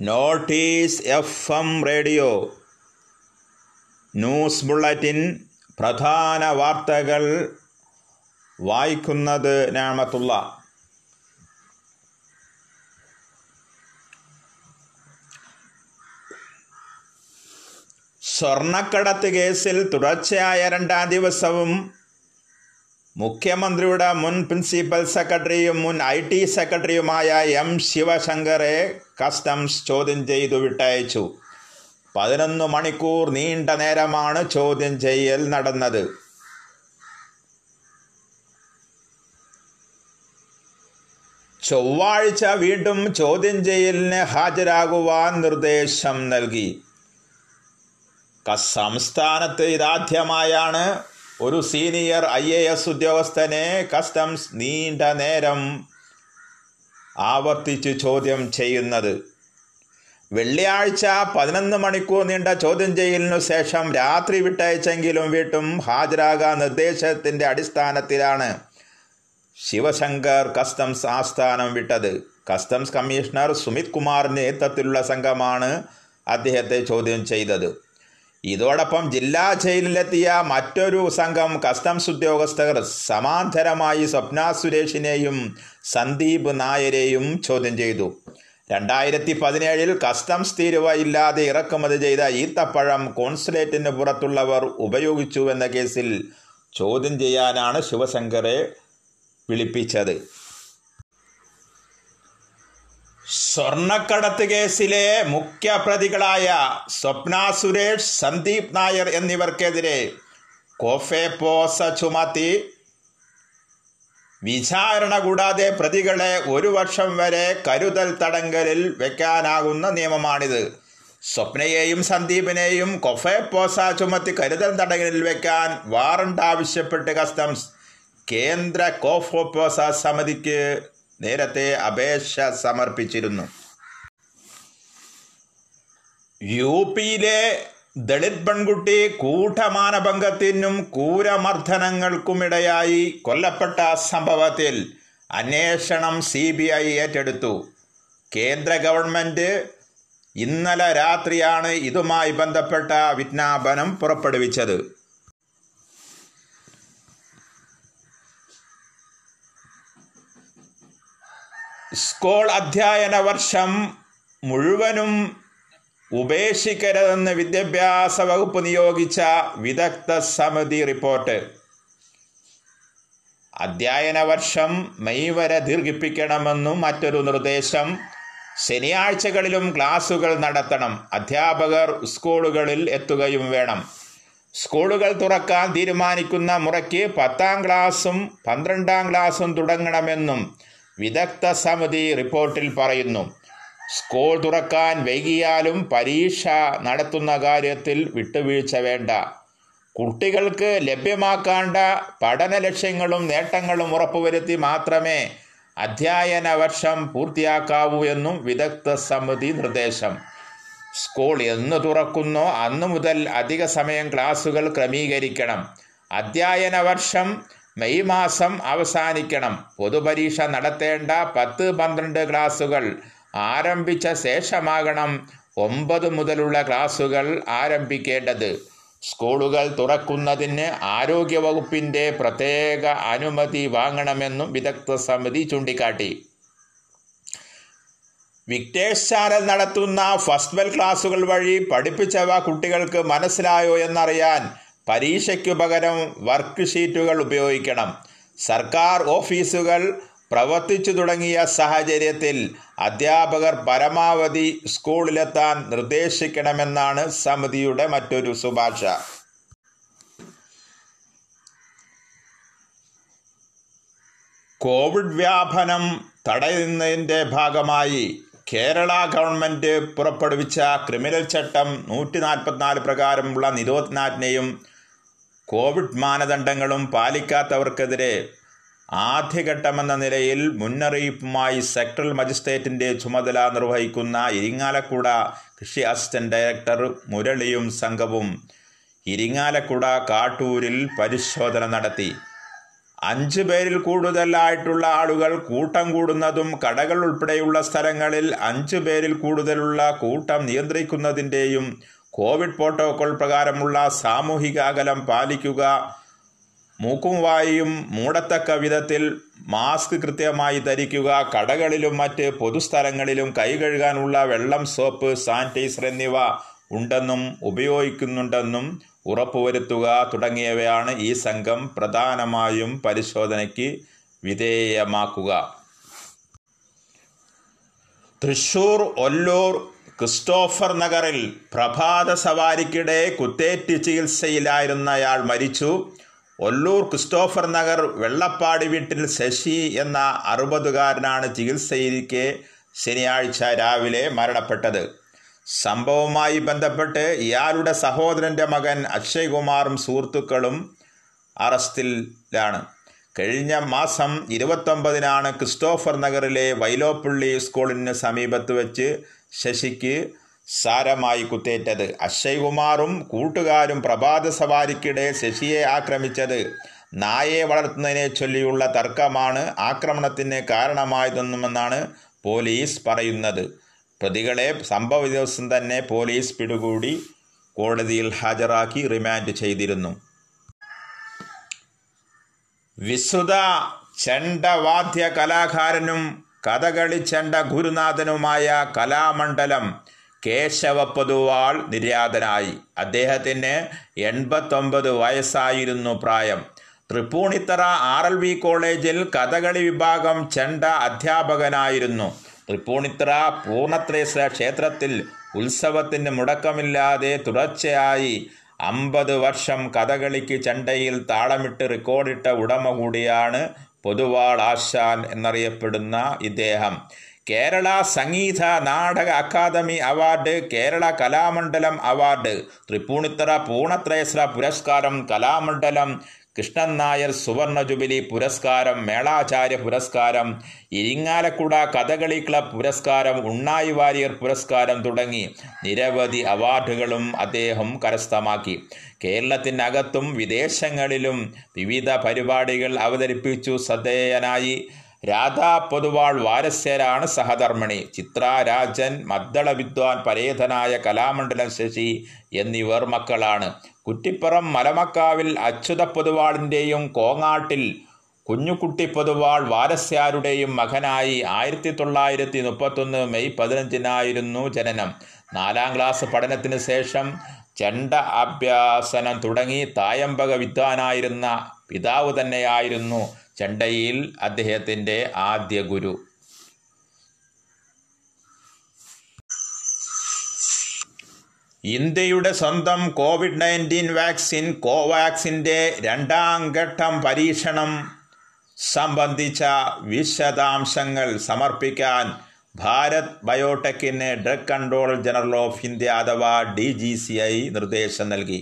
Notice F M radio. News bulletin പ്രധാന വാർത്തകൾ വായിക്കുന്നത് ഞാമത്തുള്ള സ്വർണക്കടത്ത് കേസിൽ തുടർച്ചയായ രണ്ടാം ദിവസവും മുഖ്യമന്ത്രിയുടെ മുൻ പ്രിൻസിപ്പൽ സെക്രട്ടറിയും മുൻ ഐ ടി സെക്രട്ടറിയുമായ എം ശിവശങ്കറെ കസ്റ്റംസ് ചോദ്യം ചെയ്തു വിട്ടയച്ചു. പതിനൊന്ന് മണിക്കൂർ നീണ്ട നേരമാണ് ചോദ്യം ചെയ്യൽ നടന്നത്. ചൊവ്വാഴ്ച വീണ്ടും ചോദ്യം ചെയ്യലിന് ഹാജരാകുവാൻ നിർദ്ദേശം നൽകി. സംസ്ഥാനത്ത് ഇതാദ്യമായാണ് ഒരു സീനിയർ ഐ എ എസ് ഉദ്യോഗസ്ഥനെ കസ്റ്റംസ് നീണ്ട നേരം ആവർത്തിച്ച് ചോദ്യം ചെയ്യുന്നത്. വെള്ളിയാഴ്ച പതിനൊന്ന് മണിക്കൂർ നീണ്ട ചോദ്യം ചെയ്യലിനു ശേഷം രാത്രി വിട്ടയച്ചെങ്കിലും വീട്ടും ഹാജരാകാൻ നിർദ്ദേശത്തിന്റെ അടിസ്ഥാനത്തിലാണ് ശിവശങ്കർ കസ്റ്റംസ് ആസ്ഥാനം വിട്ടത്. കസ്റ്റംസ് കമ്മീഷണർ സുമിത് കുമാറിന്റെ നേതൃത്വത്തിലുള്ള സംഘമാണ് അദ്ദേഹത്തെ ചോദ്യം ചെയ്തത്. ഇതോടൊപ്പം ജില്ലാ ജയിലിലെത്തിയ മറ്റൊരു സംഘം കസ്റ്റംസ് ഉദ്യോഗസ്ഥർ സമാന്തരമായി സ്വപ്ന സുരേഷിനെയും സന്ദീപ് നായരെയും ചോദ്യം ചെയ്തു. രണ്ടായിരത്തി പതിനേഴിൽ കസ്റ്റംസ് തീരുവ ഇല്ലാതെ ഇറക്കുമതി ചെയ്ത ഈത്തപ്പഴം കോൺസുലേറ്റിന് പുറത്തുള്ളവർ ഉപയോഗിച്ചു എന്ന കേസിൽ ചോദ്യം ചെയ്യാനാണ് ശിവശങ്കറെ വിളിപ്പിച്ചത്. സ്വർണക്കടത്ത് കേസിലെ മുഖ്യ പ്രതികളായ സ്വപ്ന സുരേഷ് സന്ദീപ് നായർ എന്നിവർക്കെതിരെ കോഫെ പോസ ചുമത്തി. വിചാരണ കൂടാതെ പ്രതികളെ ഒരു വർഷം വരെ കരുതൽ തടങ്കലിൽ വയ്ക്കാനാകുന്ന നിയമമാണിത്. സ്വപ്നയെയും സന്ദീപിനെയും കൊഫെ പോസ ചുമത്തി കരുതൽ തടങ്കലിൽ വെക്കാൻ വാറണ്ട് ആവശ്യപ്പെട്ട് കസ്റ്റംസ് കേന്ദ്ര കോഫോപോസ സമിതിക്ക് നേരത്തെ അപേക്ഷ സമർപ്പിച്ചിരുന്നു. യു പിയിലെ ദളിത് പെൺകുട്ടി കൂട്ടമാനഭംഗത്തിനും ക്രൂരമർദ്ദനങ്ങൾക്കുമിടയായി കൊല്ലപ്പെട്ട സംഭവത്തിൽ അന്വേഷണം സി ബി ഐ ഏറ്റെടുത്തു. കേന്ദ്ര ഗവൺമെന്റ് ഇന്നലെ രാത്രിയാണ് ഇതുമായി ബന്ധപ്പെട്ട വിജ്ഞാപനം പുറപ്പെടുവിച്ചത്. സ്കൂൾ അധ്യയന വർഷം മുഴുവനും ഉപേക്ഷിക്കരുതെന്ന് വിദ്യാഭ്യാസ വകുപ്പ് നിയോഗിച്ച വിദഗ്ധ സമിതി റിപ്പോർട്ട്. അധ്യയന വർഷം മെയ് വരെ ദീർഘിപ്പിക്കണമെന്നും മറ്റൊരു നിർദ്ദേശം ശനിയാഴ്ചകളിലും ക്ലാസുകൾ നടത്തണം. അധ്യാപകർ സ്കൂളുകളിൽ എത്തുകയും വേണം. സ്കൂളുകൾ തുറക്കാൻ തീരുമാനിക്കുന്ന മുറയ്ക്ക് പത്താം ക്ലാസ്സും പന്ത്രണ്ടാം ക്ലാസും തുടങ്ങണമെന്നും വിദഗ്ധ സമിതി റിപ്പോർട്ടിൽ പറയുന്നു സ്കൂൾ തുറക്കാൻ വൈകിയാലും പരീക്ഷ നടത്തുന്ന കാര്യത്തിൽ വിട്ടുവീഴ്ച വേണ്ട. കുട്ടികൾക്ക് ലഭ്യമാക്കേണ്ട പഠന ലക്ഷ്യങ്ങളും നേട്ടങ്ങളും ഉറപ്പുവരുത്തി മാത്രമേ അധ്യയന വർഷം പൂർത്തിയാക്കാവൂ എന്നും വിദഗ്ധ സമിതി നിർദ്ദേശം. സ്കൂൾ എന്ന് തുറക്കുന്നോ അന്നു മുതൽ അധിക സമയം ക്ലാസുകൾ ക്രമീകരിക്കണം. അധ്യയന വർഷം മെയ് മാസം അവസാനിക്കണം. പൊതുപരീക്ഷ നടത്തേണ്ട പത്ത് പന്ത്രണ്ട് ക്ലാസുകൾ ആരംഭിച്ച ശേഷമാകണം ഒമ്പത് മുതലുള്ള ക്ലാസുകൾ ആരംഭിക്കേണ്ടത്. സ്കൂളുകൾ തുറക്കുന്നതിന് ആരോഗ്യവകുപ്പിന്റെ പ്രത്യേക അനുമതി വാങ്ങണമെന്നും വിദഗ്ധ സമിതി ചൂണ്ടിക്കാട്ടി. വിക്ടേഴ്സ് ചാനൽ നടത്തുന്ന ഫസ്റ്റ് ബെൽ ക്ലാസുകൾ വഴി പഠിപ്പിച്ചവ കുട്ടികൾക്ക് മനസ്സിലായോ എന്നറിയാൻ പരീക്ഷയ്ക്കു പകരം വർക്ക് ഷീറ്റുകൾ ഉപയോഗിക്കണം. സർക്കാർ ഓഫീസുകൾ പ്രവർത്തിച്ചു തുടങ്ങിയ സാഹചര്യത്തിൽ അധ്യാപകർ പരമാവധി സ്കൂളിലെത്താൻ നിർദ്ദേശിക്കണമെന്നാണ് സമിതിയുടെ മറ്റൊരു ശുപാർശ. കോവിഡ് വ്യാപനം തടയുന്നതിന്റെ ഭാഗമായി കേരള ഗവൺമെന്റ് പുറപ്പെടുവിച്ച ക്രിമിനൽ ചട്ടം നൂറ്റി നാൽപ്പത്തിനാല് പ്രകാരമുള്ള നിരോധനാജ്ഞയും കോവിഡ് മാനദണ്ഡങ്ങളും പാലിക്കാത്തവർക്കെതിരെ ആദ്യഘട്ടമെന്ന നിലയിൽ മുന്നറിയിപ്പുമായി സെക്ടറൽ മജിസ്ട്രേറ്റിന്റെ ചുമതല നിർവഹിക്കുന്ന ഇരിങ്ങാലക്കുട കൃഷി അസിസ്റ്റന്റ് ഡയറക്ടർ മുരളിയും സംഘവും ഇരിങ്ങാലക്കുട കാട്ടൂരിൽ പരിശോധന നടത്തി. അഞ്ച് പേരിൽ കൂടുതലായിട്ടുള്ള ആളുകൾ കൂട്ടം കൂടുന്നതും കടകൾ ഉൾപ്പെടെയുള്ള സ്ഥലങ്ങളിൽ അഞ്ച് പേരിൽ കൂടുതലുള്ള കൂട്ടം നിയന്ത്രിക്കുന്നതിന്റെയും കോവിഡ് പ്രോട്ടോകോൾ പ്രകാരമുള്ള സാമൂഹിക അകലം പാലിക്കുക മൂക്കും വായും മൂടത്തക്ക വിധത്തിൽ മാസ്ക് കൃത്യമായി ധരിക്കുക കടകളിലും മറ്റ് പൊതുസ്ഥലങ്ങളിലും കൈ കഴുകാനുള്ള വെള്ളം സോപ്പ് സാനിറ്റൈസർ എന്നിവ ഉണ്ടെന്നും ഉപയോഗിക്കുന്നുണ്ടെന്നും ഉറപ്പുവരുത്തുക തുടങ്ങിയവയാണ് ഈ സംഘം പ്രധാനമായും പരിശോധനയ്ക്ക് വിധേയമാക്കുക. തൃശൂർ ഒല്ലൂർ ക്രിസ്റ്റോഫർ നഗറിൽ പ്രഭാത സവാരിക്കിടെ കുത്തേറ്റ് ചികിത്സയിലായിരുന്നയാൾ മരിച്ചു. ഒല്ലൂർ ക്രിസ്റ്റോഫർ നഗർ വെള്ളപ്പാടി വീട്ടിൽ ശശി എന്ന അറുപതുകാരനാണ് ചികിത്സയിരിക്കെ ശനിയാഴ്ച രാവിലെ മരണപ്പെട്ടത്. സംഭവവുമായി ബന്ധപ്പെട്ട് ഇയാളുടെ സഹോദരന്റെ മകൻ അക്ഷയ്കുമാറും സുഹൃത്തുക്കളും അറസ്റ്റിലാണ്. കഴിഞ്ഞ മാസം ഇരുപത്തൊമ്പതിനാണ് ക്രിസ്റ്റോഫർ നഗറിലെ വൈലോപ്പള്ളി സ്കൂളിന് സമീപത്ത് വെച്ച് ശശിക്ക് സാരമായി കുത്തേറ്റത്. അക്ഷയ്കുമാറും കൂട്ടുകാരും പ്രഭാത സവാരിക്കിടെ ശശിയെ ആക്രമിച്ചത്. നായയെ വളർത്തുന്നതിനെ ചൊല്ലിയുള്ള തർക്കമാണ് ആക്രമണത്തിന് കാരണമായതെന്നുമെന്നാണ് പോലീസ് പറയുന്നത്. പ്രതികളെ സംഭവ ദിവസം തന്നെ പോലീസ് പിടികൂടി കോടതിയിൽ ഹാജരാക്കി റിമാൻഡ് ചെയ്തിരുന്നു. വിശ്രുത ചണ്ടവാദ്യ കലാകാരനും കഥകളി ചെണ്ട ഗുരുനാഥനുമായ കലാമണ്ഡലം കേശവ പൊതുവാൾ നിര്യാതനായി. അദ്ദേഹത്തിന് എൺപത്തൊമ്പത് വയസ്സായിരുന്നു പ്രായം. തൃപ്പൂണിത്തറ ആർ എൽ വി കോളേജിൽ കഥകളി വിഭാഗം ചെണ്ട അധ്യാപകനായിരുന്നു. തൃപ്പൂണിത്തറ പൂർണത്രേശ്വര ക്ഷേത്രത്തിൽ ഉത്സവത്തിന് മുടക്കമില്ലാതെ തുടർച്ചയായി അമ്പത് വർഷം കഥകളിക്ക് ചെണ്ടയിൽ താളമിട്ട് റെക്കോർഡിട്ട ഉടമ കൂടിയാണ് പൊതുവാൾ ആശാൻ എന്നറിയപ്പെടുന്ന ഇദ്ദേഹം. Kerala Sangeetha Nataka academy award Kerala Kalamandalam award Tripunithura പൂണത്രയസ്ര പുരസ്കാരം കലാമണ്ഡലം കൃഷ്ണൻ നായർ സുവർണ ജൂബിലി പുരസ്കാരം മേളാചാര്യ പുരസ്കാരം ഇരിങ്ങാലക്കുട കഥകളി ക്ലബ് പുരസ്കാരം ഉണ്ണായി വാര്യർ പുരസ്കാരം തുടങ്ങി നിരവധി അവാർഡുകളും അദ്ദേഹം കരസ്ഥമാക്കി. കേരളത്തിനകത്തും വിദേശങ്ങളിലും വിവിധ പരിപാടികൾ അവതരിപ്പിച്ചു ശ്രദ്ധേയനായി. രാധാ പൊതുവാൾ വാരസ്യരാണ് സഹധർമ്മിണി. ചിത്ര രാജൻ മദ്ദള വിദ്വാൻ പരേതനായ കലാമണ്ഡലം ശശി എന്നിവർ മക്കളാണ്. കുറ്റിപ്പുറം മലമക്കാവിൽ അച്യുത പൊതുവാളിന്റെയും കോങ്ങാട്ടിൽ കുഞ്ഞുകുട്ടി പൊതുവാൾ വാരസ്യാരുടെയും മകനായി ആയിരത്തി തൊള്ളായിരത്തി മുപ്പത്തൊന്ന് മെയ് പതിനഞ്ചിനായിരുന്നു ജനനം. നാലാം ക്ലാസ് പഠനത്തിന് ശേഷം ചെണ്ട അഭ്യാസനം തുടങ്ങി തായമ്പക വിദ്വാനായിരുന്ന പിതാവ് തന്നെയായിരുന്നു ചെണ്ടയിൽ അദ്ദേഹത്തിന്റെ ആദ്യ ഗുരു. ഇന്ത്യയുടെ സ്വന്തം കോവിഡ് നയന്റീൻ വാക്സിൻ കോവാക്സിന്റെ രണ്ടാം ഘട്ടം പരീക്ഷണം സംബന്ധിച്ച വിശദാംശങ്ങൾ സമർപ്പിക്കാൻ Bharat ബയോടെക്കിന് drug control general of India അഥവാ ഡി ജി സി ഐ നിർദ്ദേശം നൽകി.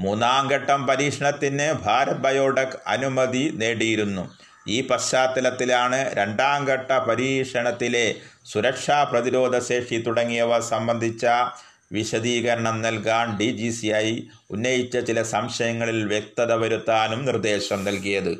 മൂന്നാം ഘട്ടം പരീക്ഷണത്തിന് ഭാരത് ബയോടെക് അനുമതി നേടിയിരുന്നു. ഈ പശ്ചാത്തലത്തിലാണ് രണ്ടാം ഘട്ട പരീക്ഷണത്തിലെ സുരക്ഷാ പ്രതിരോധ ശേഷി തുടങ്ങിയവ സംബന്ധിച്ച വിശദീകരണം നൽകാൻ ഡി ജി സി ഐ ഉന്നയിച്ച ചില സംശയങ്ങളിൽ വ്യക്തത വരുത്താനും നിർദ്ദേശം നൽകിയത്.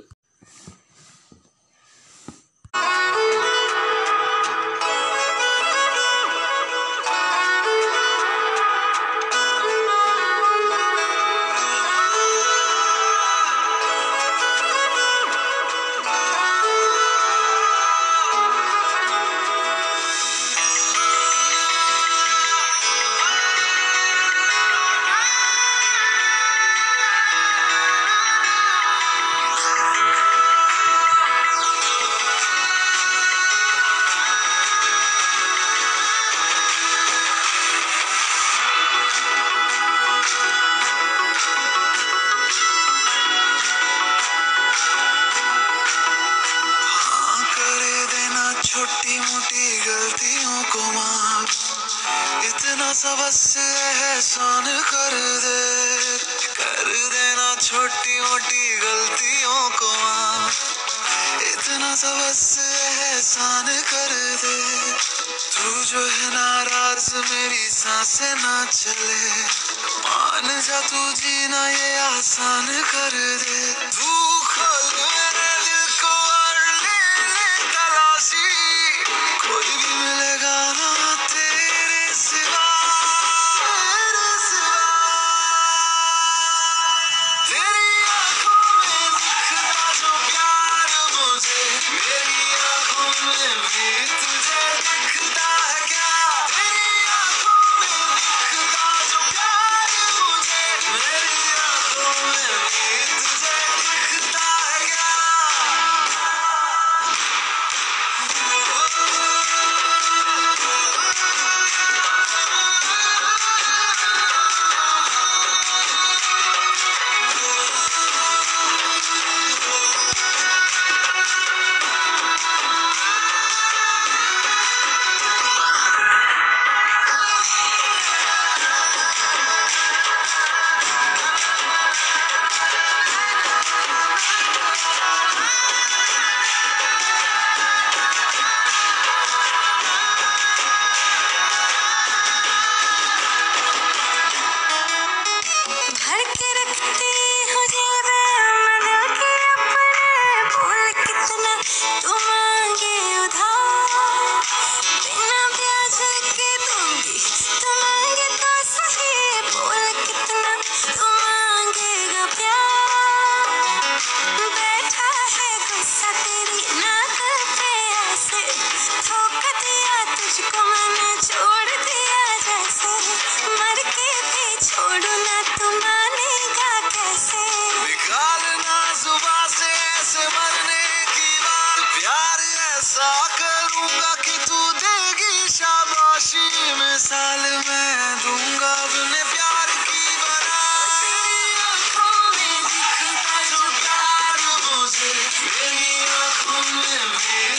छोटी गलतियों को माफ़ इतना सा बस एहसान कर दे। कर देना छोटी मोटी गलतियों को माफ़। इतना सा बस एहसान कर दे। तू जो है नाराज़, मेरी साँसें ना चले। मान जा तू जीना, ये आसान कर दे। तू to Amen.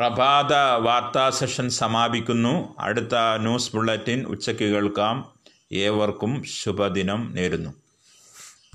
പ്രഭാത വാർത്താ സെഷൻ സമാപിക്കുന്നു. അടുത്ത ന്യൂസ് ബുള്ളറ്റിൻ ഉച്ചയ്ക്ക് കേൾക്കാം. ഏവർക്കും ശുഭദിനം നേരുന്നു.